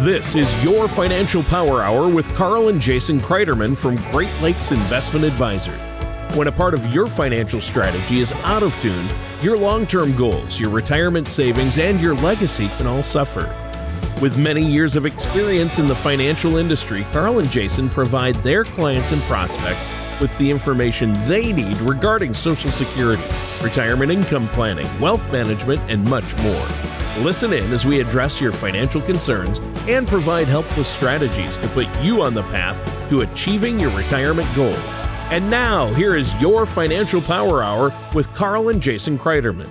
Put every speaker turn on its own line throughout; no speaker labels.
This is your Financial Empower Hour with Carl and Jason Kreiderman from Great Lakes Investment Advisors. When a part of your financial strategy is out of tune, your long term goals, your retirement savings, and your legacy can all suffer. With many years of experience in the financial industry, Carl and Jason provide their clients and prospects with the information they need regarding Social Security, retirement income planning, wealth management, and much more. Listen in as we address your financial concerns and provide help with strategies to put you on the path to achieving your retirement goals. And now, here is your Financial Empower Hour with Carl and Jason Kreiderman.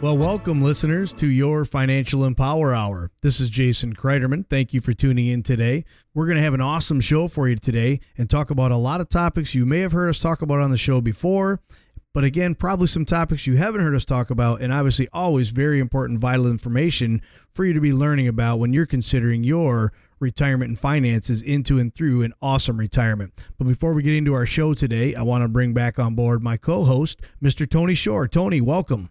Well, welcome, listeners, to your Financial Empower Hour. This is Jason Kreiderman. Thank you for tuning in today. We're going to have an awesome show for you today and talk about a lot of topics you may have heard us talk about on the show before, but again, probably some topics you haven't heard us talk about, and obviously, always very important, vital information for you to be learning about when you're considering your retirement and finances into and through an awesome retirement. But before we get into our show today, I want to bring back on board my co host, Mr. Tony Shore. Tony, welcome.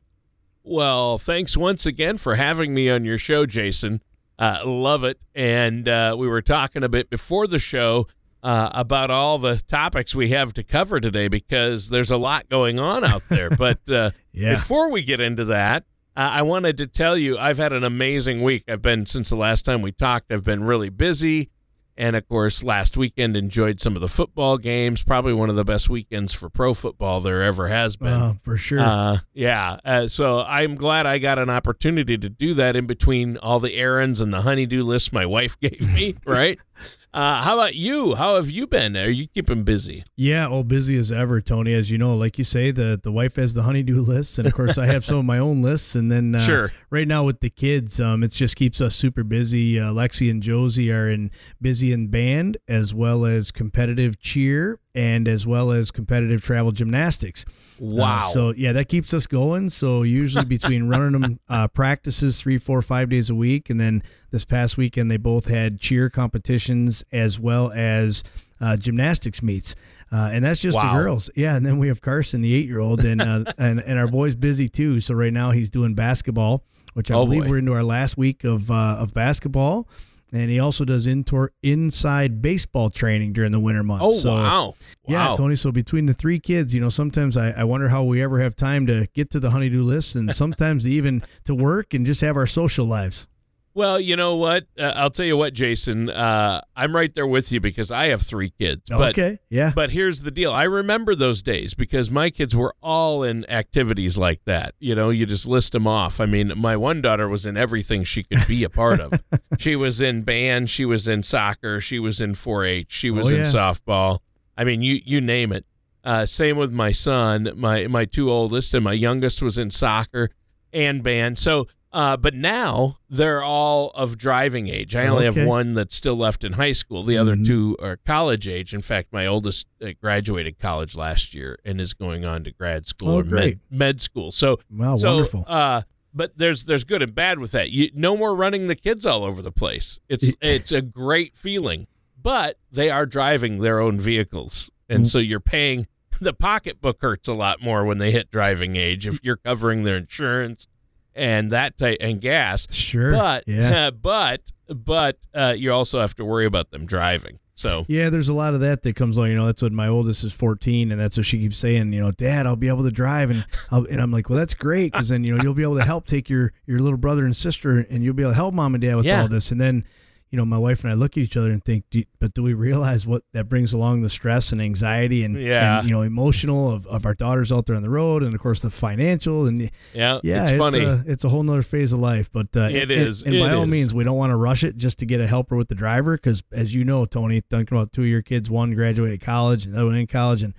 Well, thanks once again for having me on your show, Jason. Uh, love it. And uh, we were talking a bit before the show uh, about all the topics we have to cover today because there's a lot going on out there. but uh, yeah. before we get into that, uh, I wanted to tell you I've had an amazing week. I've been, since the last time we talked, I've been really busy. And of course, last weekend enjoyed some of the football games. Probably one of the best weekends for pro football there ever has been.
Uh, for sure.
Uh, yeah. Uh, so I'm glad I got an opportunity to do that in between all the errands and the honeydew list my wife gave me. Right. Uh, how about you? How have you been? Are you keeping busy?
Yeah, oh, busy as ever, Tony. As you know, like you say, the the wife has the honeydew lists, and of course, I have some of my own lists. And then, uh,
sure,
right now with the kids, um, it just keeps us super busy. Uh, Lexi and Josie are in busy in band as well as competitive cheer and as well as competitive travel gymnastics.
Uh, wow. Uh,
so yeah, that keeps us going. So usually between running them uh, practices three, four, five days a week, and then this past weekend they both had cheer competitions as well as uh, gymnastics meets. Uh, and that's just wow. the girls. Yeah, and then we have Carson, the eight-year-old, and uh, and and our boy's busy too. So right now he's doing basketball, which I oh believe boy. we're into our last week of of basketball and he also does indoor inside baseball training during the winter months.
Oh so, wow. wow!
Yeah, Tony. So between the three kids, you know, sometimes I, I wonder how we ever have time to get to the honeydew list, and sometimes even to work and just have our social lives.
Well, you know what? Uh, I'll tell you what, Jason. Uh, I'm right there with you because I have three kids. But,
okay, yeah.
But here's the deal. I remember those days because my kids were all in activities like that. You know, you just list them off. I mean, my one daughter was in everything she could be a part of. she was in band. She was in soccer. She was in 4-H. She was oh, yeah. in softball. I mean, you you name it. Uh, same with my son. My my two oldest and my youngest was in soccer and band. So uh, but now they're all of driving age. I only okay. have one that's still left in high school. The other mm-hmm. two are college age. In fact, my oldest uh, graduated college last year and is going on to grad school
oh,
or
med,
med, school. So,
wow,
so,
wonderful.
Uh, but there's there's good and bad with that. You no more running the kids all over the place. It's it's a great feeling, but they are driving their own vehicles, and mm-hmm. so you're paying. The pocketbook hurts a lot more when they hit driving age if you're covering their insurance and that type and gas.
Sure.
But
yeah.
Uh, but but uh, you also have to worry about them driving. So
yeah, there's a lot of that that comes on. You know, that's what my oldest is 14, and that's what she keeps saying. You know, Dad, I'll be able to drive, and I'll, and I'm like, well, that's great because then you know you'll be able to help take your your little brother and sister, and you'll be able to help mom and dad with
yeah.
all this, and then you know, my wife and I look at each other and think, do, but do we realize what that brings along the stress and anxiety and,
yeah.
and you know, emotional of, of our daughters out there on the road and of course the financial and
yeah,
yeah,
it's,
it's
funny.
A, it's a whole nother phase of life, but uh,
it
and,
is.
And,
it
by
is.
all means, we don't want to rush it just to get a helper with the driver. Cause as you know, Tony, thinking about two of your kids, one graduated college and the other one in college and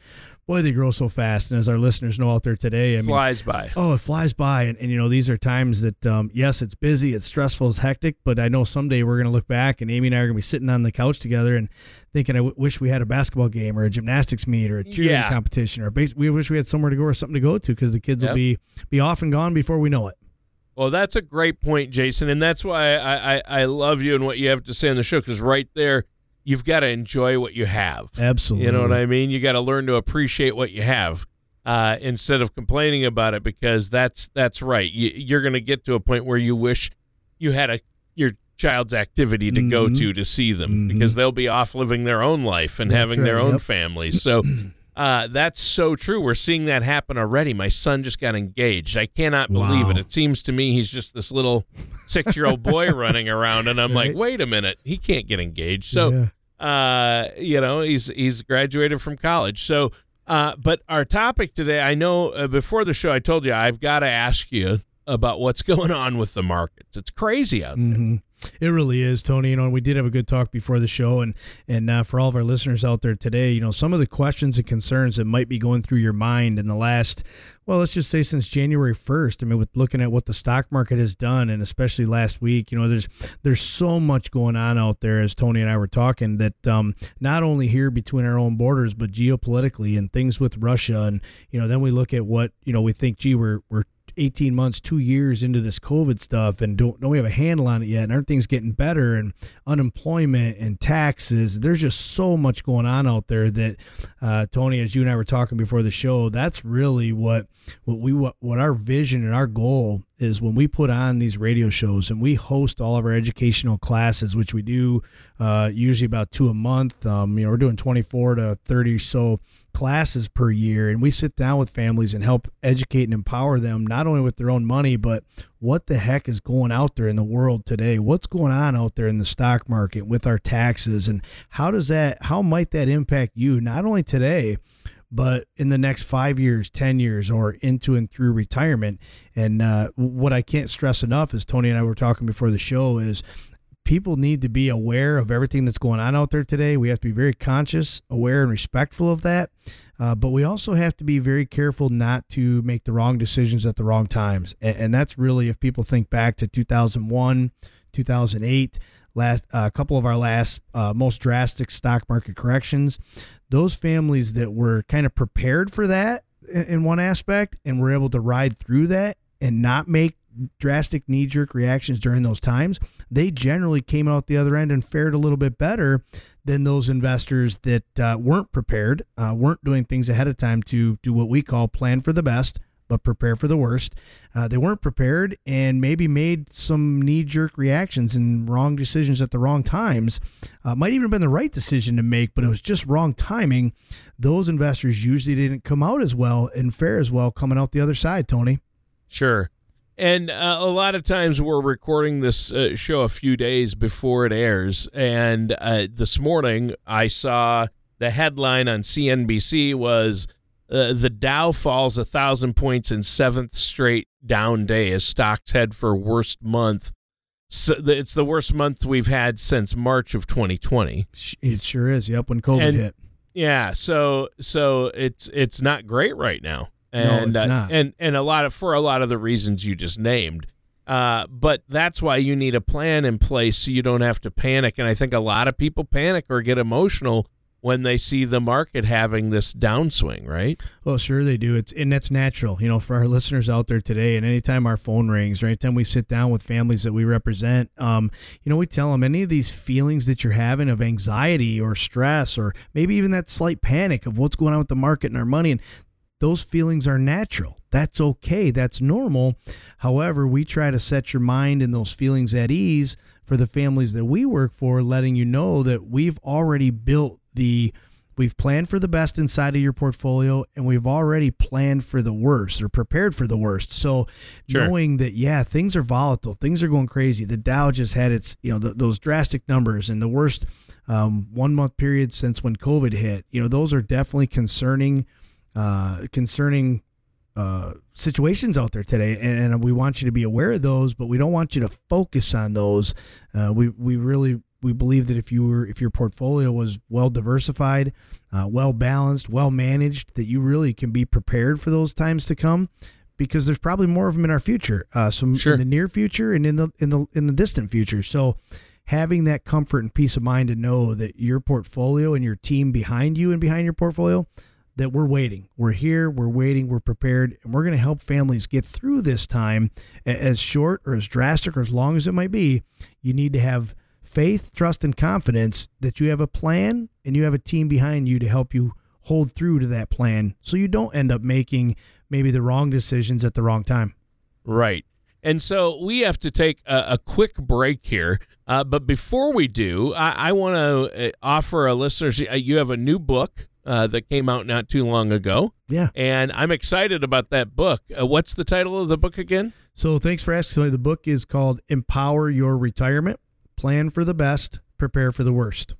boy, they grow so fast. And as our listeners know out there today, I mean,
flies by.
Oh, it flies by. And, and you know, these are times that, um, yes, it's busy, it's stressful, it's hectic, but I know someday we're going to look back and Amy and I are going to be sitting on the couch together and thinking, I w- wish we had a basketball game or a gymnastics meet or a cheerleading
yeah.
competition or base- we wish we had somewhere to go or something to go to because the kids yep. will be, be off and gone before we know it.
Well, that's a great point, Jason, and that's why I, I, I love you and what you have to say on the show. Because right there, you've got to enjoy what you have.
Absolutely.
You know what I mean? You got to learn to appreciate what you have uh, instead of complaining about it because that's that's right. You, you're going to get to a point where you wish you had a your child's activity to go
Mhm.
to to see them
Mhm.
because they'll be off living their own life and
That's
having their own
yep.
families. So uh, that's so true. We're seeing that happen already. My son just got engaged. I cannot believe it.
Wow.
It seems to me he's just this little six year old boy running around, and I'm like, wait a minute, he can't get engaged. So
Yeah.
uh, you know, he's he's graduated from college. So, uh, but our topic today, I know uh, before the show, I told you I've got to ask you about what's going on with the markets. It's crazy out there.
hmm It really is, Tony. You know, and we did have a good talk before the show, and and uh, for all of our listeners out there today, you know, some of the questions and concerns that might be going through your mind in the last, well, let's just say since January first. I mean, with looking at what the stock market has done, and especially last week, you know, there's there's so much going on out there, as Tony and I were talking, that um, not only here between our own borders, but geopolitically and things with Russia, and you know, then we look at what you know, we think, gee, we're we're 18 months, two years into this COVID stuff, and don't don't we have a handle on it yet? And aren't things getting better? And unemployment and taxes. There's just so much going on out there that uh, Tony, as you and I were talking before the show, that's really what what we what, what our vision and our goal is when we put on these radio shows and we host all of our educational classes, which we do uh, usually about two a month. Um, you know, we're doing 24 to 30 so classes per year and we sit down with families and help educate and empower them not only with their own money but what the heck is going out there in the world today what's going on out there in the stock market with our taxes and how does that how might that impact you not only today but in the next five years, 10 years, or into and through retirement. And uh, what I can't stress enough is Tony and I were talking before the show is people need to be aware of everything that's going on out there today. We have to be very conscious, aware, and respectful of that. Uh, but we also have to be very careful not to make the wrong decisions at the wrong times. And, and that's really, if people think back to 2001, 2008, last a couple of our last uh, most drastic stock market corrections, those families that were kind of prepared for that in, in one aspect and were able to ride through that and not make drastic knee jerk reactions during those times, they generally came out the other end and fared a little bit better than those investors that uh, weren't prepared, uh, weren't doing things ahead of time to do what we call plan for the best, but prepare for the worst. Uh, they weren't prepared and maybe made some knee jerk reactions and wrong decisions at the wrong times. Uh, might even have been the right decision to make, but it was just wrong timing. Those investors usually didn't come out as well and fare as well coming out the other side, Tony.
Sure. And uh, a lot of times we're recording this uh, show a few days before it airs. And uh, this morning I saw the headline on CNBC was uh, the Dow falls a thousand points in seventh straight down day as stocks head for worst month. So it's the worst month we've had since March of 2020.
It sure is. Yep, when COVID
And-
hit.
Yeah, so so it's it's not great right now.
No,
And
it's
uh,
not.
and and a lot of for a lot of the reasons you just named. Uh, but that's why you need a plan in place so you don't have to panic. And I think a lot of people panic or get emotional when they see the market having this downswing, right?
Well, sure they do. It's and that's natural, you know, for our listeners out there today. And anytime our phone rings, or anytime we sit down with families that we represent, um, you know, we tell them any of these feelings that you're having of anxiety or stress, or maybe even that slight panic of what's going on with the market and our money, and those feelings are natural. That's okay. That's normal. However, we try to set your mind and those feelings at ease for the families that we work for, letting you know that we've already built the we've planned for the best inside of your portfolio and we've already planned for the worst or prepared for the worst so
Sure.
knowing that yeah things are volatile things are going crazy the dow just had its you know th those drastic numbers and the worst um, one month period since when covid hit you know those are definitely concerning uh, concerning uh, situations out there today, and, and we want you to be aware of those, but we don't want you to focus on those. Uh, we we really we believe that if you were if your portfolio was well diversified, uh, well balanced, well managed, that you really can be prepared for those times to come. Because there's probably more of them in our future, uh, some
Sure.
in the near future and in the in the in the distant future. So, having that comfort and peace of mind to know that your portfolio and your team behind you and behind your portfolio that we're waiting. We're here, we're waiting, we're prepared, and we're going to help families get through this time as short or as drastic or as long as it might be. You need to have faith, trust, and confidence that you have a plan and you have a team behind you to help you hold through to that plan so you don't end up making maybe the wrong decisions at the wrong time.
Right. And so we have to take a, a quick break here. Uh, but before we do, I, I want to uh, offer our listeners uh, you have a new book uh, that came out not too long ago.
Yeah.
And I'm excited about that book. Uh, what's the title of the book again?
So thanks for asking. The book is called Empower Your Retirement Plan for the Best, Prepare for the Worst.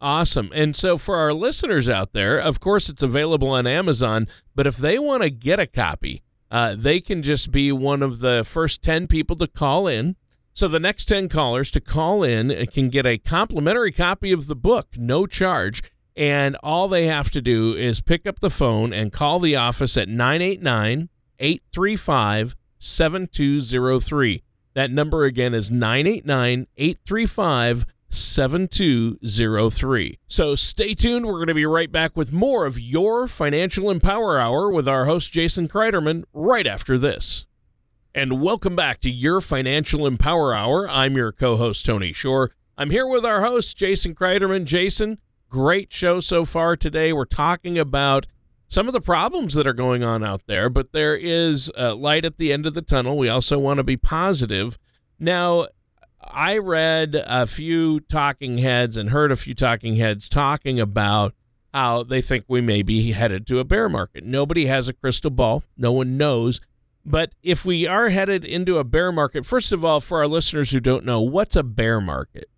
Awesome. And so for our listeners out there, of course, it's available on Amazon, but if they want to get a copy, uh, they can just be one of the first 10 people to call in. So the next 10 callers to call in can get a complimentary copy of the book, no charge. And all they have to do is pick up the phone and call the office at 989 835 7203. That number again is 989 835 7203. So stay tuned. We're going to be right back with more of your Financial Empower Hour with our host, Jason Kreiderman, right after this. And welcome back to your Financial Empower Hour. I'm your co host, Tony Shore. I'm here with our host, Jason Kreiderman. Jason, great show so far today. We're talking about some of the problems that are going on out there, but there is uh, light at the end of the tunnel. We also want to be positive. Now, I read a few talking heads and heard a few talking heads talking about how they think we may be headed to a bear market. Nobody has a crystal ball, no one knows. But if we are headed into a bear market, first of all, for our listeners who don't know, what's a bear market?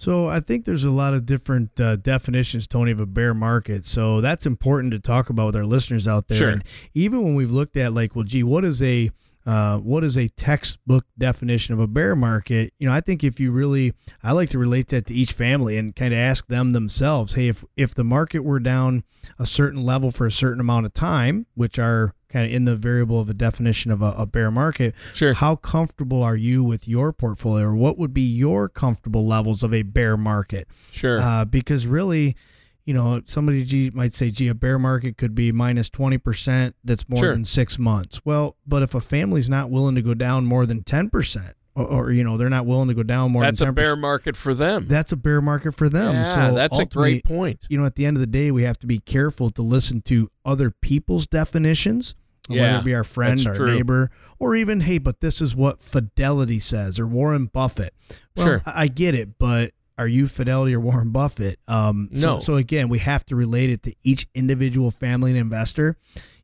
So I think there's a lot of different uh, definitions, Tony, of a bear market. So that's important to talk about with our listeners out there.
Sure.
And even when we've looked at like, well, gee, what is a uh, what is a textbook definition of a bear market? You know, I think if you really, I like to relate that to each family and kind of ask them themselves, hey, if if the market were down a certain level for a certain amount of time, which are kind of in the variable of a definition of a, a bear market,
Sure.
how comfortable are you with your portfolio, or what would be your comfortable levels of a bear market?
Sure.
Uh, because really, you know, somebody might say, gee, a bear market could be minus 20%. That's more
Sure.
than six months. Well, but if a family's not willing to go down more than 10%, or, or you know, they're not willing to go down more
That's
than 10%,
a bear market for them.
that's a bear market for them.
yeah,
so
that's a great point.
You know, at the end of the day, we have to be careful to listen to other people's definitions,
yeah, whether
it be our friend, our
true.
neighbor, or even, hey, but this is what Fidelity says or Warren Buffett. Well,
Sure.
I I get it, but are you Fidelity or Warren Buffett? Um, so,
No.
So again, we have to relate it to each individual family and investor.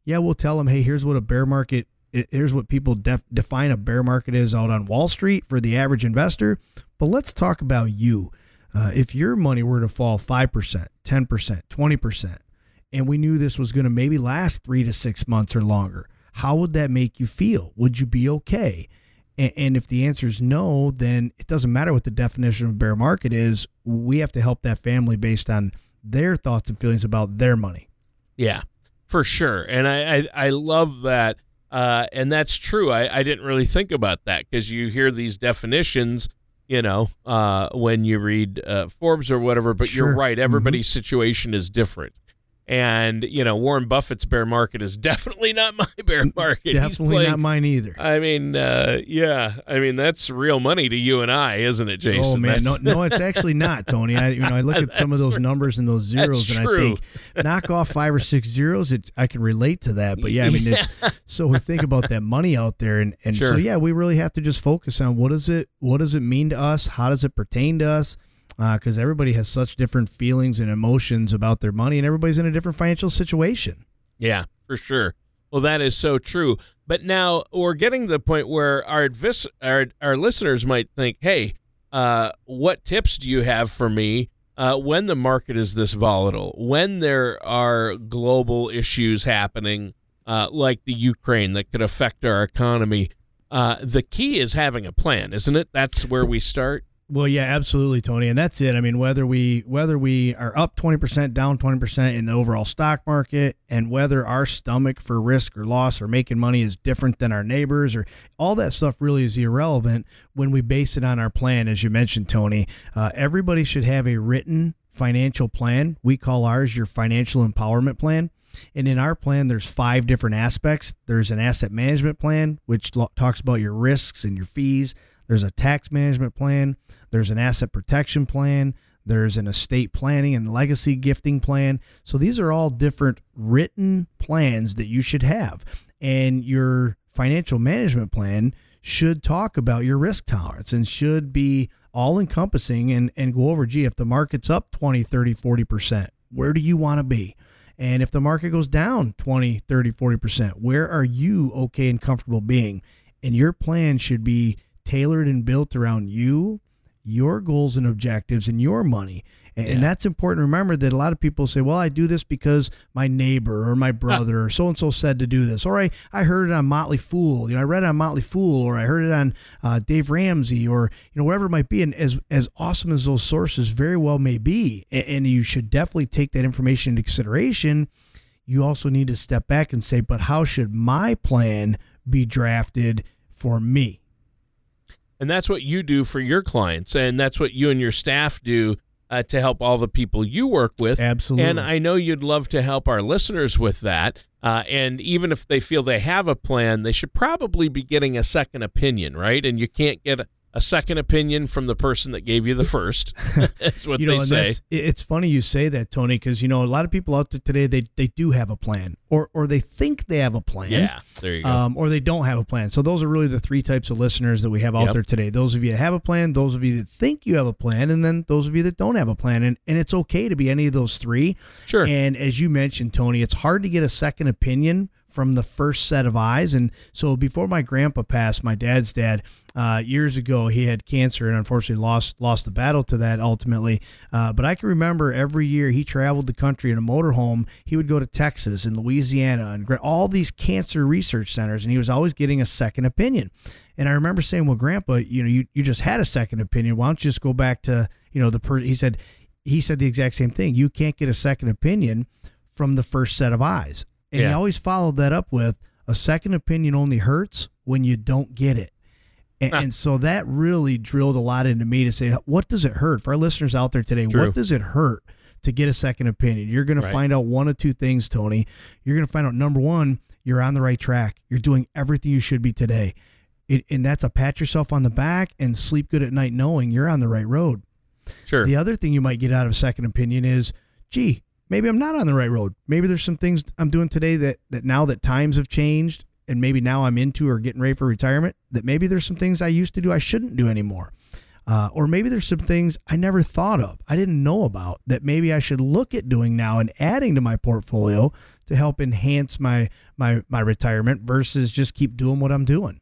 Yeah, we'll tell them, hey, here's what a bear market. I- Here's what people def- define a bear market is out on Wall Street for the average investor. But let's talk about you. Uh, if your money were to fall 5%, 10%, 20%, and we knew this was going to maybe last three to six months or longer, how would that make you feel? Would you be okay? And, and if the answer is no, then it doesn't matter what the definition of bear market is. We have to help that family based on their thoughts and feelings about their money.
Yeah, for sure. And I, I, I love that. Uh, and that's true. I, I didn't really think about that because you hear these definitions, you know, uh, when you read uh, Forbes or whatever, but you're right. Everybody's situation is different. And, you know, Warren Buffett's bear market is definitely not my bear market.
Definitely not mine either.
I mean, uh, yeah. I mean, that's real money to you and I, isn't it, Jason?
Oh man, no,
That's-
no, it's actually not, Tony. I you know I look at some of those numbers and those zeros, and. I think knock off five or six zeros. It's I can relate to that, but yeah, I mean it's so we think about that money out there, and and so yeah, we really have to just focus on what does it what does it mean to us? How does it pertain to us? Because everybody has such different feelings and emotions about their money, and everybody's in a different financial situation.
Yeah, for sure. Well, that is so true. But now we're getting to the point where our advis- our, our listeners might think, "Hey, uh, what tips do you have for me uh, when the market is this volatile? When there are global issues happening, uh, like the Ukraine, that could affect our economy?" Uh, the key is having a plan, isn't it? That's where we start.
Well, yeah, absolutely, Tony, and that's it. I mean, whether we whether we are up twenty percent, down twenty percent in the overall stock market, and whether our stomach for risk or loss or making money is different than our neighbors, or all that stuff really is irrelevant when we base it on our plan, as you mentioned, Tony. Uh, everybody should have a written financial plan. We call ours your financial empowerment plan. And in our plan, there's five different aspects. There's an asset management plan, which lo- talks about your risks and your fees. There's a tax management plan. There's an asset protection plan. There's an estate planning and legacy gifting plan. So these are all different written plans that you should have. And your financial management plan should talk about your risk tolerance and should be all encompassing and, and go over, gee, if the market's up 20, 30, 40%, where do you want to be? And if the market goes down 20, 30, 40%, where are you okay and comfortable being? And your plan should be tailored and built around you, your goals and objectives, and your money. And, yeah. and that's important. Remember that a lot of people say, well, I do this because my neighbor or my brother or so and so said to do this. Or I, I heard it on Motley Fool. You know, I read it on Motley Fool or I heard it on uh, Dave Ramsey or, you know, whatever it might be. And as, as awesome as those sources very well may be, and, and you should definitely take that information into consideration, you also need to step back and say, but how should my plan be drafted for me?
And that's what you do for your clients. And that's what you and your staff do uh, to help all the people you work with.
Absolutely.
And I know you'd love to help our listeners with that. Uh, and even if they feel they have a plan, they should probably be getting a second opinion, right? And you can't get a second opinion from the person that gave you the first. that's what
you know,
they say.
it's funny you say that, Tony, because you know a lot of people out there today they they do have a plan, or or they think they have a plan.
Yeah, there you go.
Um, or they don't have a plan. So those are really the three types of listeners that we have out yep. there today. Those of you that have a plan, those of you that think you have a plan, and then those of you that don't have a plan. And and it's okay to be any of those three.
Sure.
And as you mentioned, Tony, it's hard to get a second opinion from the first set of eyes. And so before my grandpa passed, my dad's dad, uh, years ago, he had cancer and unfortunately lost lost the battle to that ultimately. Uh, but I can remember every year he traveled the country in a motorhome. He would go to Texas and Louisiana and all these cancer research centers, and he was always getting a second opinion. And I remember saying, "Well, Grandpa, you know, you, you just had a second opinion. Why don't you just go back to you know the per?" He said he said the exact same thing. You can't get a second opinion from the first set of eyes. And yeah. he always followed that up with a second opinion only hurts when you don't get it. And, and, so that really drilled a lot into me to say, what does it hurt for our listeners out there today? True. What does it hurt to get a second opinion? You're going right. to find out one of two things, Tony. You're going to find out number one, you're on the right track. You're doing everything you should be today. It, and that's a pat yourself on the back and sleep good at night knowing you're on the right road.
Sure.
The other thing you might get out of second opinion is, gee, maybe I'm not on the right road. Maybe there's some things I'm doing today that, that now that times have changed and maybe now I'm into or getting ready for retirement, that maybe there's some things I used to do I shouldn't do anymore. Uh, or maybe there's some things I never thought of, I didn't know about that maybe I should look at doing now and adding to my portfolio to help enhance my my my retirement versus just keep doing what I'm doing.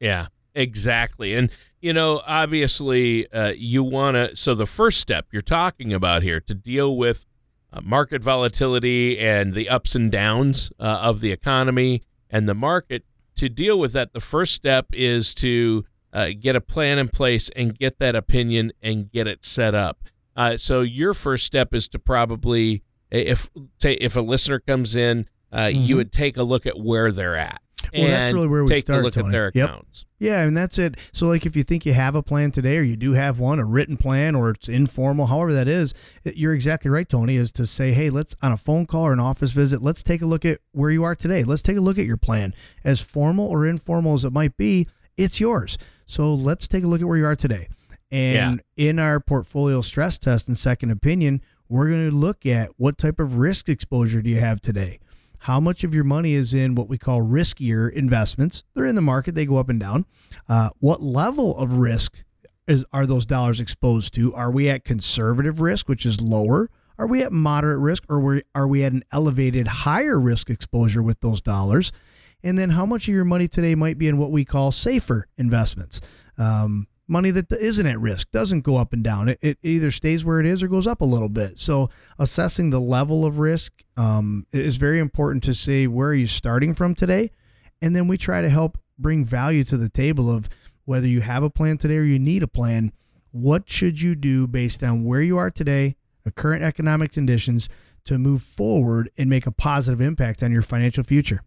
Yeah, exactly. And you know, obviously, uh, you want to. So the first step you're talking about here to deal with uh, market volatility and the ups and downs uh, of the economy and the market. To deal with that, the first step is to uh, get a plan in place and get that opinion and get it set up. Uh, so your first step is to probably, if say if a listener comes in, uh, mm-hmm. you would take a look at where they're at.
Well, that's really where we
take
start.
a look
Tony.
at their
yep.
accounts.
Yeah, and that's it. So, like, if you think you have a plan today, or you do have one, a written plan, or it's informal, however that is, you're exactly right, Tony. Is to say, hey, let's on a phone call or an office visit, let's take a look at where you are today. Let's take a look at your plan, as formal or informal as it might be. It's yours. So let's take a look at where you are today. And yeah. in our portfolio stress test and second opinion, we're going to look at what type of risk exposure do you have today how much of your money is in what we call riskier investments. They're in the market, they go up and down. Uh, what level of risk is are those dollars exposed to? Are we at conservative risk, which is lower? Are we at moderate risk, or are we at an elevated higher risk exposure with those dollars? And then how much of your money today might be in what we call safer investments? Um, money that isn't at risk doesn't go up and down. It, it either stays where it is or goes up a little bit. So assessing the level of risk um, is very important to see where are you starting from today, and then we try to help bring value to the table of whether you have a plan today or you need a plan. What should you do based on where you are today, the current economic conditions, to move forward and make a positive impact on your financial future?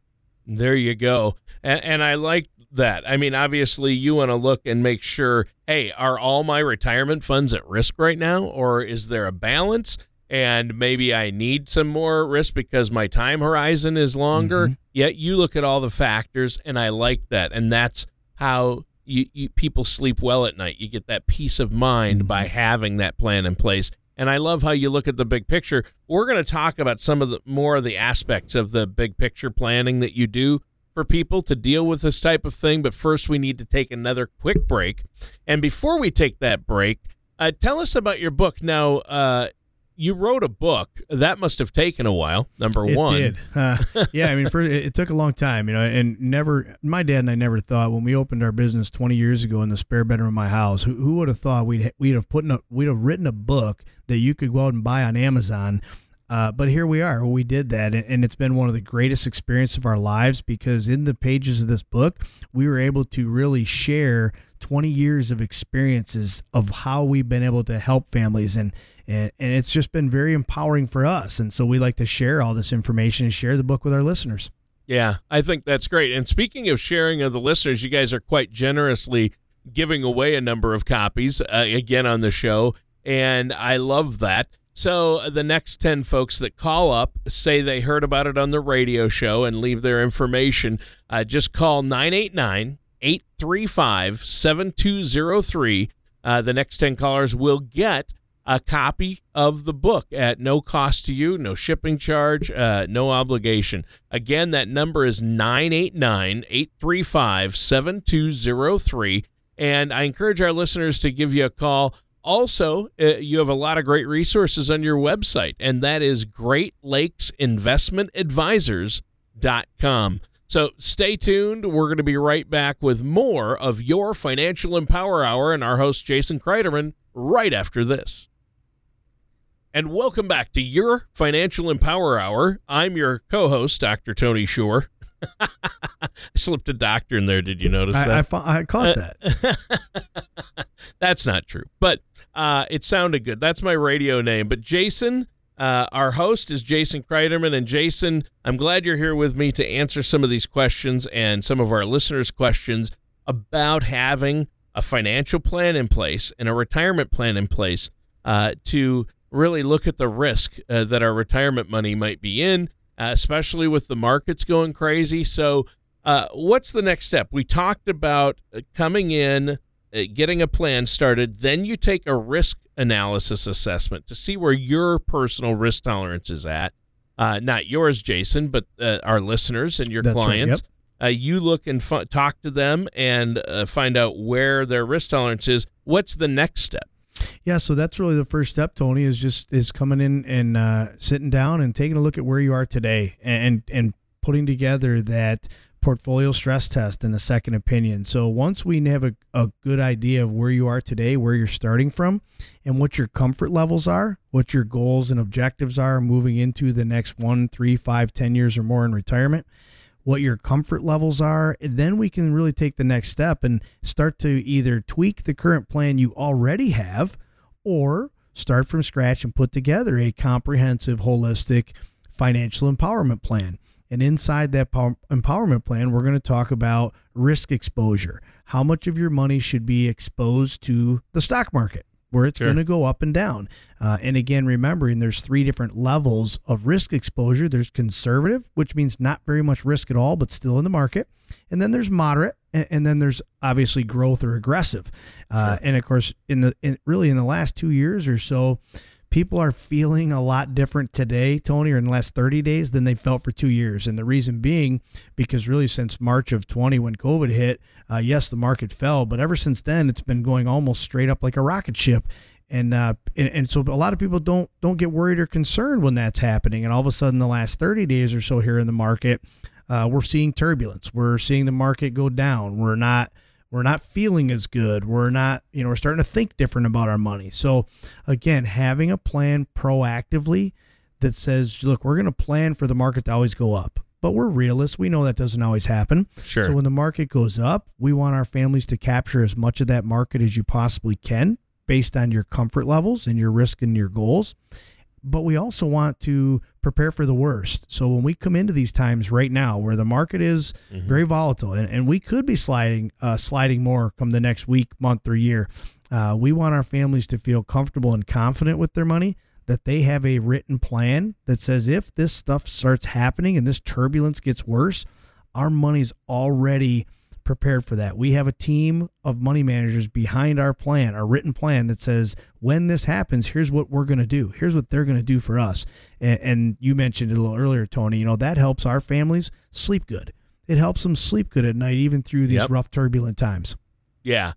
There you go. And, and I like that. I mean, obviously, you want to look and make sure hey, are all my retirement funds at risk right now? Or is there a balance? And maybe I need some more risk because my time horizon is longer. Mm-hmm. Yet you look at all the factors, and I like that. And that's how you, you people sleep well at night. You get that peace of mind mm-hmm. by having that plan in place. And I love how you look at the big picture. We're going to talk about some of the more of the aspects of the big picture planning that you do for people to deal with this type of thing. But first, we need to take another quick break. And before we take that break, uh, tell us about your book. Now, uh, you wrote a book that must have taken a while. Number
it
one,
did. Uh, yeah, I mean, for, it, took a long time, you know, and never. My dad and I never thought when we opened our business 20 years ago in the spare bedroom of my house, who, who would have thought we'd we'd have put in a, we'd have written a book that you could go out and buy on Amazon. Uh, but here we are. We did that, and, it's been one of the greatest experiences of our lives because in the pages of this book, we were able to really share 20 years of experiences of how we've been able to help families and and, and it's just been very empowering for us. And so we like to share all this information and share the book with our listeners.
Yeah i think that's great. And speaking of sharing of the listeners you guys are quite generously giving away a number of copies uh, again on the show and i love that so the next 10 folks that call up say they heard about it on the radio show and leave their information uh, just call 989 835 7203. Uh, the next 10 callers will get a copy of the book at no cost to you, no shipping charge, uh, no obligation. Again, that number is 989 835 7203. And I encourage our listeners to give you a call. Also, uh, you have a lot of great resources on your website, and that is Great Lakes Investment Advisors.com. So stay tuned. We're going to be right back with more of your Financial Empower Hour and our host, Jason Kreiderman, right after this. And welcome back to your Financial Empower Hour. I'm your co host, Dr. Tony Shore. I slipped a doctor in there. Did you notice
I,
that?
I, I caught that.
That's not true, but uh, it sounded good. That's my radio name. But Jason, uh, our host is Jason Kreiderman. And Jason, I'm glad you're here with me to answer some of these questions and some of our listeners' questions about having a financial plan in place and a retirement plan in place uh, to really look at the risk uh, that our retirement money might be in, uh, especially with the markets going crazy. So, uh, what's the next step? We talked about uh, coming in, getting a plan started, then you take a risk analysis assessment to see where your personal risk tolerance is at. Uh, not yours, Jason, but uh, our listeners and your
That's
clients.
Right,
yep. uh, you look and f- talk to them and uh, find out where their risk tolerance is. What's the next step?
Yeah, so that's really the first step, Tony, is just is coming in and uh, sitting down and taking a look at where you are today and and putting together that portfolio stress test and a second opinion. So once we have a, a good idea of where you are today, where you're starting from, and what your comfort levels are, what your goals and objectives are moving into the next one, three, five, ten years or more in retirement, what your comfort levels are, then we can really take the next step and start to either tweak the current plan you already have or start from scratch and put together a comprehensive, holistic financial empowerment plan. And inside that empowerment plan, we're going to talk about risk exposure. How much of your money should be exposed to the stock market, where it's sure. going to go up and down. Uh, and again, remembering there's three different levels of risk exposure there's conservative, which means not very much risk at all, but still in the market. And then there's moderate, and, then there's obviously growth or aggressive. Uh, sure. And of course, in the in, really in the last two years or so, people are feeling a lot different today, Tony, or in the last 30 days than they felt for two years. And the reason being because really since March of 20, when COVID hit, uh, yes, the market fell, but ever since then, it's been going almost straight up like a rocket ship. And, uh, and and so a lot of people don't don't get worried or concerned when that's happening. And all of a sudden, the last 30 days or so here in the market, uh, we're seeing turbulence. We're seeing the market go down. We're not we're not feeling as good. We're not, you know, we're starting to think different about our money. So, again, having a plan proactively that says, look, we're going to plan for the market to always go up. But we're realists. We know that doesn't always happen.
Sure.
So when the market goes up, we want our families to capture as much of that market as you possibly can based on your comfort levels and your risk and your goals but we also want to prepare for the worst. So when we come into these times right now, where the market is mm-hmm. very volatile, and, and we could be sliding uh, sliding more come the next week, month, or year, uh, we want our families to feel comfortable and confident with their money. That they have a written plan that says if this stuff starts happening and this turbulence gets worse, our money's already prepared for that. We have a team of money managers behind our plan, our written plan that says when this happens, here's what we're going to do. Here's what they're going to do for us. And, and, you mentioned it a little earlier, Tony. You know that helps our families sleep good. it helps them sleep good at night, even through these
Yep.
rough, turbulent times.
Yeah.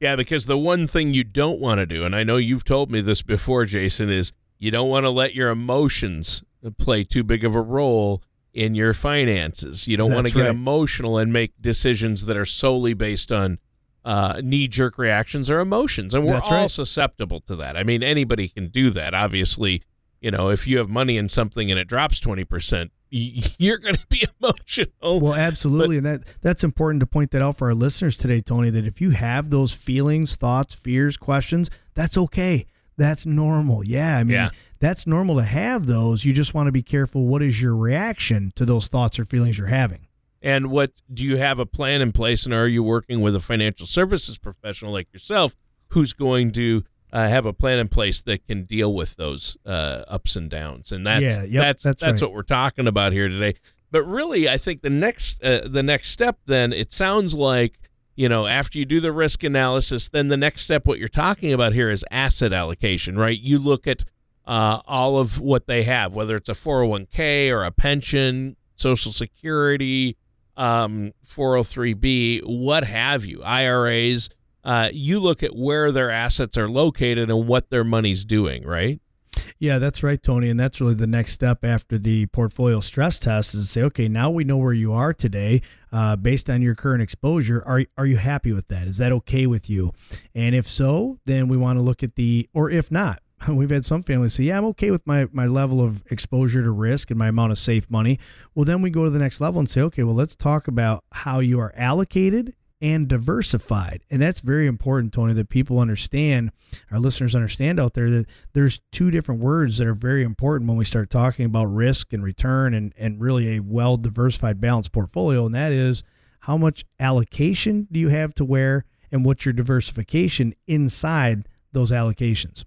Yeah, because the one thing you don't want to do, and I know you've told me this before, Jason, is you don't want to let your emotions play too big of a role in your finances. You don't want to get
right.
emotional and make decisions that are solely based on uh, knee jerk reactions or emotions. And we're
That's
all
right.
susceptible to that. I mean, anybody can do that. Obviously, you know, if you have money in something and it drops 20%, you're going to be emotional.
Well, absolutely, and that that's important to point that out for our listeners today, Tony. That if you have those feelings, thoughts, fears, questions, that's okay. That's normal. Yeah, I mean,
Yeah.
that's normal to have those. You just want to be careful. What is your reaction to those thoughts or feelings you're having?
And what do you have a plan in place, and are you working with a financial services professional like yourself who's going to uh, have a plan in place that can deal with those uh, ups and downs? And that's
Yeah, yep,
that's
that's
that's
right.
what we're talking about here today. But really, I think the next uh, the next step then it sounds like you know after you do the risk analysis, then the next step what you're talking about here is asset allocation, right? You look at uh, all of what they have, whether it's a 401k or a pension, Social Security, um, 403b, what have you, IRAs. Uh, you look at where their assets are located and what their money's doing, right?
Yeah, that's right, Tony. And that's really the next step after the portfolio stress test is to say, okay, now we know where you are today uh, based on your current exposure. Are, are you happy with that? Is that okay with you? And if so, then we want to look at the, or if not, we've had some families say, yeah, I'm okay with my, my level of exposure to risk and my amount of safe money. Well, then we go to the next level and say, okay, well, let's talk about how you are allocated and diversified. And that's very important, Tony, that people understand, our listeners understand out there that there's two different words that are very important when we start talking about risk and return and, and really a well diversified, balanced portfolio. And that is how much allocation do you have to where and what's your diversification inside those allocations.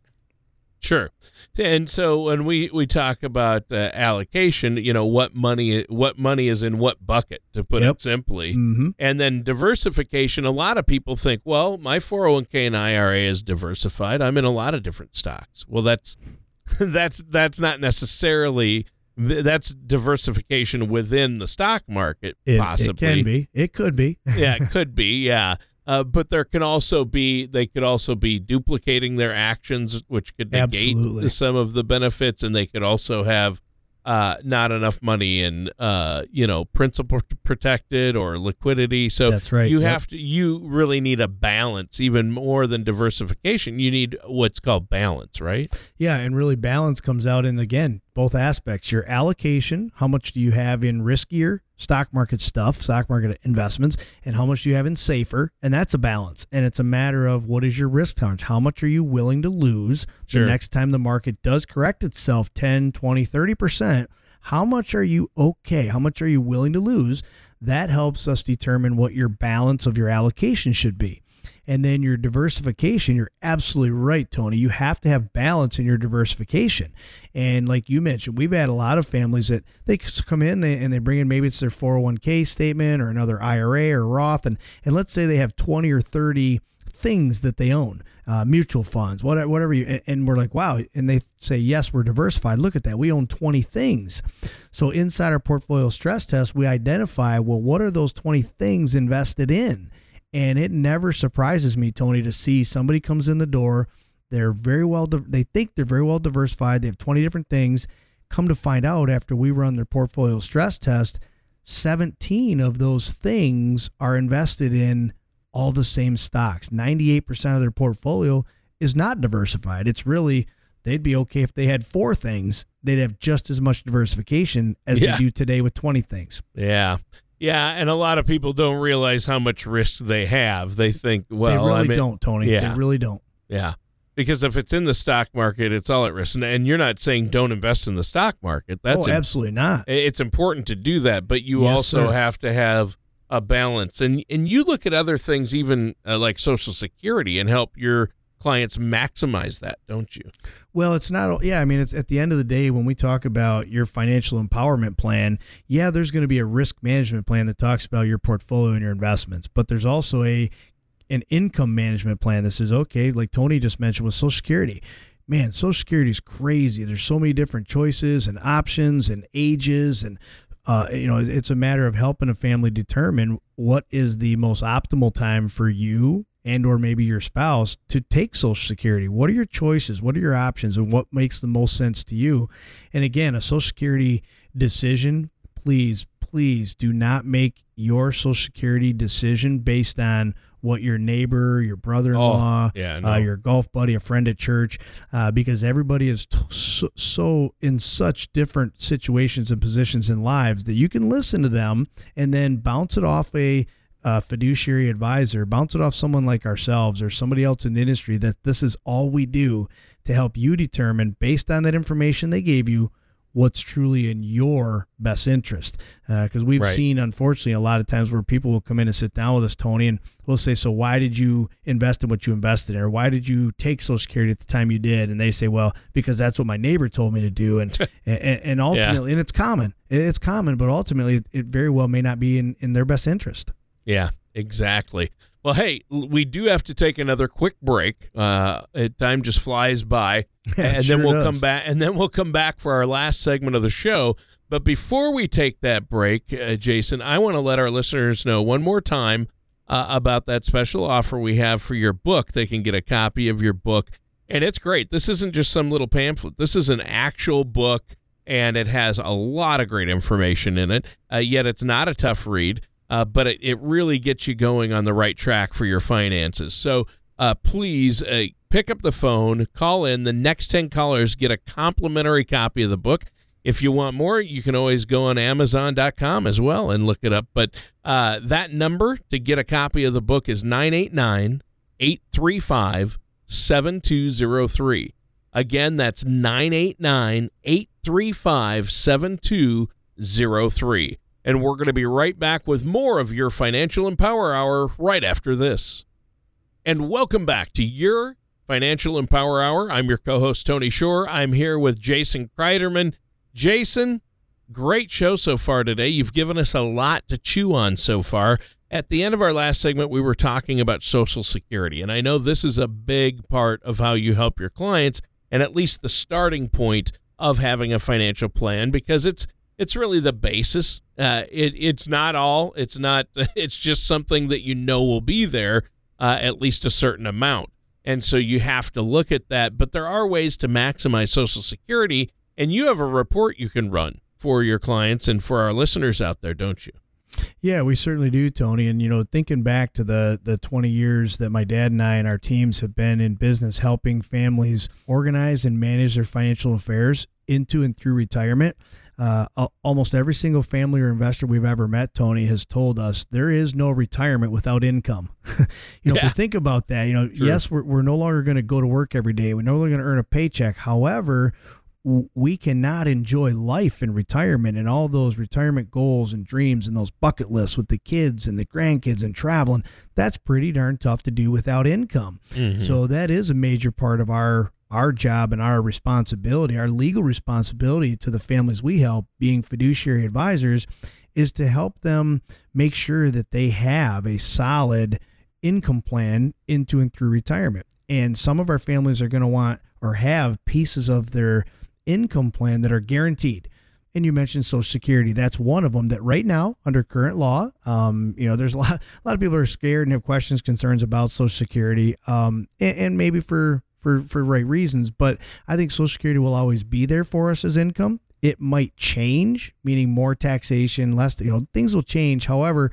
Sure. And so when we, we talk about uh, allocation, you know what money what money is in what bucket, to put
Yep.
it simply.
Mm-hmm.
And then diversification. A lot of people think, well, my 401k and IRA is diversified. I'm in a lot of different stocks. Well, that's that's that's not necessarily that's diversification within the stock market,
It,
possibly.
it can be. It could be.
yeah, it could be. Yeah. Uh, but there can also be they could also be duplicating their actions, which could negate
Absolutely.
some of the benefits, and they could also have uh, not enough money in uh, you know principal protected or liquidity. So
That's right,
You
yep.
have to you really need a balance, even more than diversification. You need what's called balance, right?
Yeah, and really balance comes out in again both aspects. Your allocation, how much do you have in riskier stock market stuff, stock market investments, and how much do you have in safer? And that's a balance. And it's a matter of what is your risk tolerance? How much are you willing to lose
Sure.
the next time the market does correct itself 10, 20, 30%? How much are you okay? How much are you willing to lose? That helps us determine what your balance of your allocation should be. And then your diversification, you're absolutely right, Tony. You have to have balance in your diversification. And like you mentioned, we've had a lot of families that they come in and they bring in maybe it's their 401k statement or another IRA or Roth. And, and let's say they have 20 or 30 things that they own, uh, mutual funds, whatever, whatever you, and, and we're like, wow. And they say, yes, we're diversified. Look at that. We own 20 things. So inside our portfolio stress test, we identify, well, what are those 20 things invested in? And it never surprises me, Tony, to see somebody comes in the door. They're very well, they think they're very well diversified. They have 20 different things. Come to find out after we run their portfolio stress test, 17 of those things are invested in all the same stocks. 98% of their portfolio is not diversified. It's really, they'd be okay if they had four things. They'd have just as much diversification as
Yeah.
they do today with 20 things.
Yeah. Yeah, and a lot of people don't realize how much risk they have. They think, well,
they really
I'm in-
don't, Tony.
Yeah.
They really don't.
Yeah. Because if it's in the stock market, it's all at risk. And- And you're not saying don't invest in the stock market. That's
oh, absolutely not.
it's important to do that, but you
Yes,
also
sir.
have to have a balance. And and you look at other things, even uh, like Social Security, and help your clients maximize that, don't you?
Well, it's not. Yeah, I mean, it's at the end of the day when we talk about your financial empowerment plan. Yeah, there's going to be a risk management plan that talks about your portfolio and your investments, but there's also a an income management plan that says, okay, like Tony just mentioned with Social Security. Man, Social Security is crazy. There's so many different choices and options and ages and Uh, you know, it's a matter of helping a family determine what is the most optimal time for you and or maybe your spouse to take social security? What are your choices? What are your options? And what makes the most sense to you? And again a social security decision please please do not make your social security decision based on what your neighbor, your brother-in-law,
oh, yeah, no.
uh, your golf buddy, a friend at church, uh, because everybody is t- so, so, in such different situations and positions in lives that you can listen to them and then bounce it off a uh, fiduciary advisor, bounce it off someone like ourselves or somebody else in the industry that this is all we do to help you determine based on that information they gave you what's truly in your best interest. Because uh, we've right. seen, unfortunately, a lot of times where people will come in and sit down with us, Tony, and we'll say, So, why did you invest in what you invested in? Or why did you take Social Security at the time you did? And they say, Well, because that's what my neighbor told me to do. And, and, and, ultimately, yeah. and it's common, it's common, but ultimately, it very well may not be in, in their best interest.
Yeah, exactly. Well, hey, we do have to take another quick break. Uh, time just flies by, and
sure
then we'll
does.
come back. And then we'll come back for our last segment of the show. But before we take that break, uh, Jason, I want to let our listeners know one more time uh, about that special offer we have for your book. They can get a copy of your book, and it's great. This isn't just some little pamphlet. This is an actual book, and it has a lot of great information in it. Uh, yet it's not a tough read uh, but it, it really gets you going on the right track for your finances. So uh, please uh, pick up the phone, call in. The next 10 callers get a complimentary copy of the book. If you want more, you can always go on Amazon.com as well and look it up. But uh, that number to get a copy of the book is 989 835 7203. Again, that's 989 835 7203 and we're going to be right back with more of your Financial Empower Hour right after this. And welcome back to your Financial Empower Hour. I'm your co host, Tony Shore. I'm here with Jason Kreiderman. Jason, great show so far today. You've given us a lot to chew on so far. At the end of our last segment, we were talking about Social Security, and I know this is a big part of how you help your clients, and at least the starting point of having a financial plan because it's it's really the basis. Uh, it, it's not all. It's not. It's just something that you know will be there uh, at least a certain amount, and so you have to look at that. But there are ways to maximize Social Security, and you have a report you can run for your clients and for our listeners out there, don't you?
Yeah, we certainly do, Tony. And you know, thinking back to the the 20 years that my dad and I and our teams have been in business helping families organize and manage their financial affairs into and through retirement, uh, almost every single family or investor we've ever met, Tony, has told us there is no retirement without income. you know, yeah. if you think about that, you know, True. yes, we're, we're no longer going to go to work every day. We're no longer going to earn a paycheck. However, we cannot enjoy life in retirement and all those retirement goals and dreams and those bucket lists with the kids and the grandkids and traveling. That's pretty darn tough to do without income. Mm-hmm. So that is a major part of our our job and our responsibility, our legal responsibility to the families we help, being fiduciary advisors, is to help them make sure that they have a solid income plan into and through retirement. And some of our families are going to want or have pieces of their income plan that are guaranteed. And you mentioned Social Security. That's one of them that right now, under current law, um, you know, there's a lot, a lot of people are scared and have questions, concerns about Social Security, um, and, and maybe for for for right reasons. But I think Social Security will always be there for us as income. It might change, meaning more taxation, less. You know, things will change. However,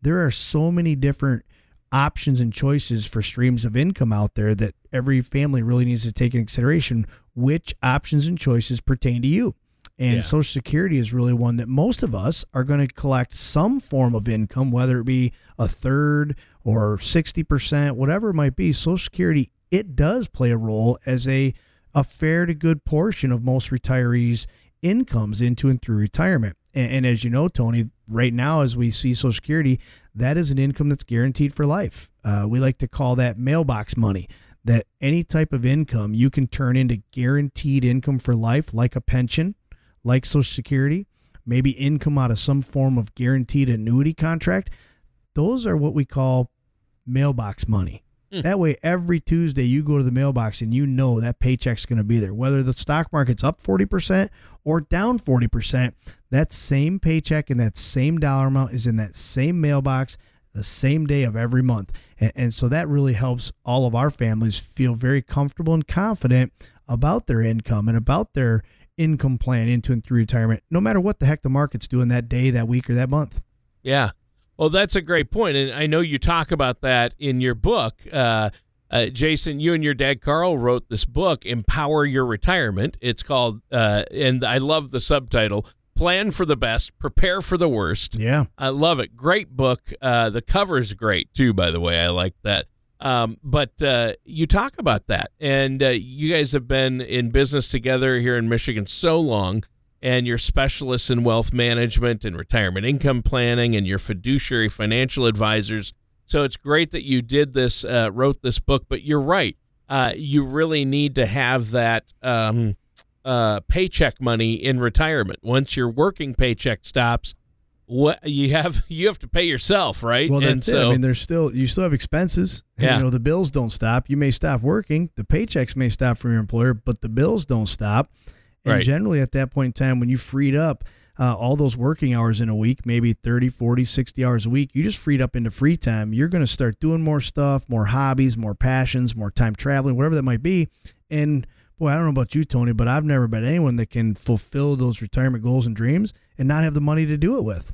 there are so many different options and choices for streams of income out there that every family really needs to take in consideration which options and choices pertain to you. And yeah. Social Security is really one that most of us are going to collect some form of income, whether it be a third or 60%, whatever it might be. Social Security it does play a role as a a fair to good portion of most retirees' incomes into and through retirement. And, and, as you know, Tony, right now as we see Social Security, that is an income that's guaranteed for life. Uh, we like to call that mailbox money. That any type of income you can turn into guaranteed income for life, like a pension, like Social Security, maybe income out of some form of guaranteed annuity contract. Those are what we call mailbox money Hmm. That way, every Tuesday you go to the mailbox and you know that paycheck's going to be there. Whether the stock market's up 40% or down 40%, that same paycheck and that same dollar amount is in that same mailbox the same day of every month. And, and so that really helps all of our families feel very comfortable and confident about their income and about their income plan into and through retirement, no matter what the heck the market's doing that day, that week, or that month.
Yeah. Well, that's a great point, and I know you talk about that in your book. Uh, uh, Jason, you and your dad Carl wrote this book, "Empower Your Retirement." It's called, uh, and I love the subtitle: "Plan for the Best, Prepare for the Worst."
Yeah,
I love it. Great book. Uh, the is great too, by the way. I like that. Um, but uh, you talk about that, and uh, you guys have been in business together here in Michigan so long and you're specialists in wealth management and retirement income planning and your fiduciary financial advisors. So it's great that you did this, uh, wrote this book, but you're right. Uh, you really need to have that um, uh, paycheck money in retirement. Once your working paycheck stops, what you have you have to pay yourself, right?
Well, that's so, it. I mean, there's still you still have expenses. Yeah. You know, the bills don't stop. You may stop working. The paychecks may stop from your employer, but the bills don't stop. And right. generally, at that point in time, when you freed up uh, all those working hours in a week, maybe 30, 40, 60 hours a week, you just freed up into free time. You're going to start doing more stuff, more hobbies, more passions, more time traveling, whatever that might be. And boy, I don't know about you, Tony, but I've never met anyone that can fulfill those retirement goals and dreams and not have the money to do it with.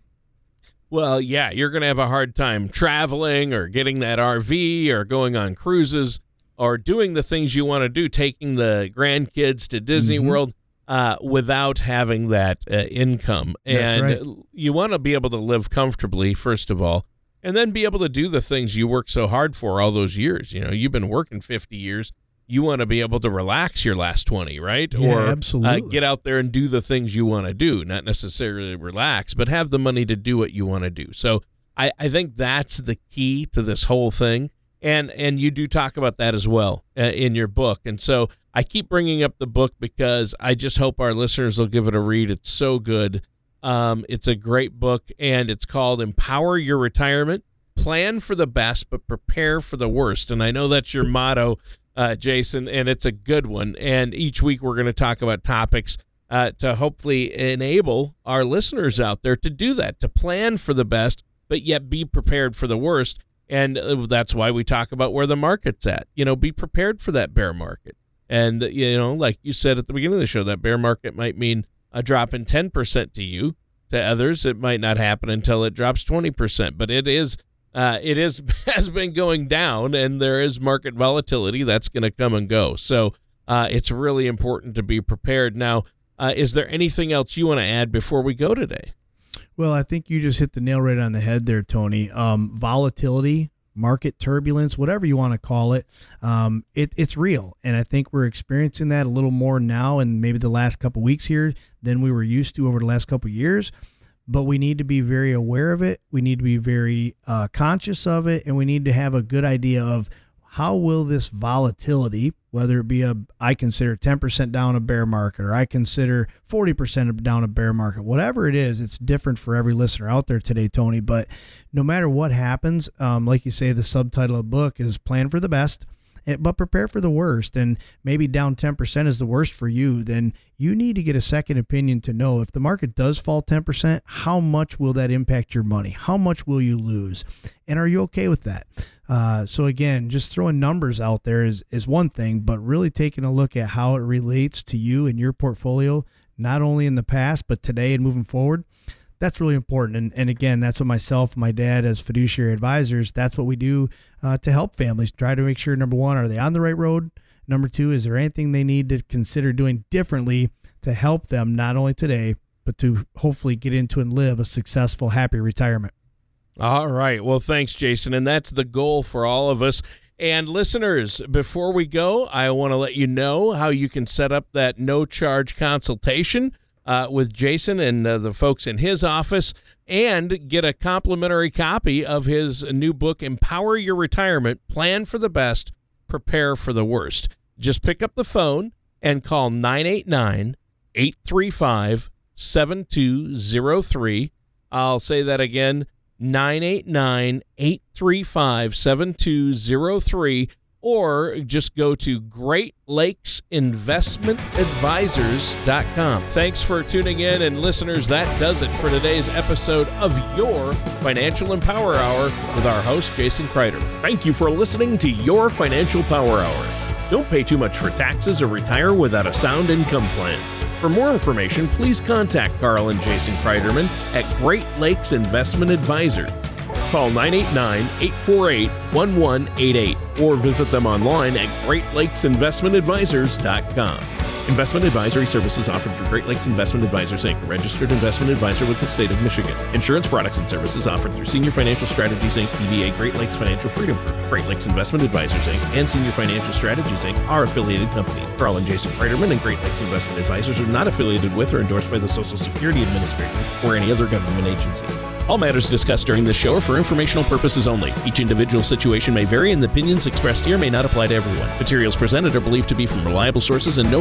Well, yeah, you're going to have a hard time traveling or getting that RV or going on cruises or doing the things you want to do, taking the grandkids to Disney mm-hmm. World uh, without having that uh, income. And
right.
you want to be able to live comfortably, first of all, and then be able to do the things you worked so hard for all those years. You know, you've been working 50 years. You want to be able to relax your last 20, right?
Yeah,
or
absolutely.
Uh, get out there and do the things you want to do, not necessarily relax, but have the money to do what you want to do. So I, I think that's the key to this whole thing and and you do talk about that as well uh, in your book. And so i keep bringing up the book because i just hope our listeners will give it a read. It's so good. Um, it's a great book and it's called empower your retirement. Plan for the best but prepare for the worst. And i know that's your motto uh, jason and it's a good one. And each week we're going to talk about topics uh, to hopefully enable our listeners out there to do that to plan for the best but yet be prepared for the worst and uh, that's why we talk about where the market's at. You know, be prepared for that bear market. And, you know, like you said at the beginning of the show, that bear market might mean a drop in 10% to you. To others, it might not happen until it drops 20%. But it is, uh, it is, has been going down and there is market volatility that's going to come and go. So uh, it's really important to be prepared. Now, uh, is there anything else you want to add before we go today?
Well, I think you just hit the nail right on the head there, Tony. Um, volatility, market turbulence, whatever you want to call it, um, it, it's real, and I think we're experiencing that a little more now, and maybe the last couple weeks here than we were used to over the last couple years. But we need to be very aware of it. We need to be very uh, conscious of it, and we need to have a good idea of how will this volatility, whether it be a I consider 10% down a bear market or I consider 40% down a bear market, whatever it is, it's different for every listener out there today, Tony. But no matter what happens, um, like you say, the subtitle of the book is Plan for the Best but prepare for the worst and maybe down 10% is the worst for you then you need to get a second opinion to know if the market does fall 10% how much will that impact your money? How much will you lose? And are you okay with that? Uh, so again just throwing numbers out there is, is one thing but really taking a look at how it relates to you and your portfolio not only in the past but today and moving forward that's really important. And, and again, that's what myself, my dad, as fiduciary advisors, that's what we do uh, to help families try to make sure number one, are they on the right road? Number two, is there anything they need to consider doing differently to help them not only today, but to hopefully get into and live a successful, happy retirement?
All right. Well, thanks, Jason. And that's the goal for all of us. And listeners, before we go, I want to let you know how you can set up that no charge consultation uh, with Jason and uh, the folks in his office and get a complimentary copy of his new book, Empower Your Retirement Plan for the Best, Prepare for the Worst. Just pick up the phone and call 989 835 7203. I'll say that again 989 835 7203 or just go to greatlakesinvestmentadvisors.com. Thanks for tuning in, and listeners, that does it for today's episode of your Financial Empower Hour with our host, Jason Kreider. Thank you for listening to your Financial Power Hour. Don't pay too much for taxes or retire without a sound income plan. For more information, please contact Carl and Jason Kreiderman at Great Lakes Investment Advisor. Call 989 848 1188 or visit them online at greatlakesinvestmentadvisors.com. Investment advisory services offered through Great Lakes Investment Advisors Inc., a registered investment advisor with the state of Michigan. Insurance products and services offered through Senior Financial Strategies Inc., DBA Great Lakes Financial Freedom Group. Great Lakes Investment Advisors Inc. and Senior Financial Strategies Inc. are affiliated companies. Carl and Jason Kreiderman and Great Lakes Investment Advisors are not affiliated with or endorsed by the Social Security Administration or any other government agency. All matters discussed during this show are for informational purposes only. Each individual situation may vary, and the opinions expressed here may not apply to everyone. Materials presented are believed to be from reliable sources, and no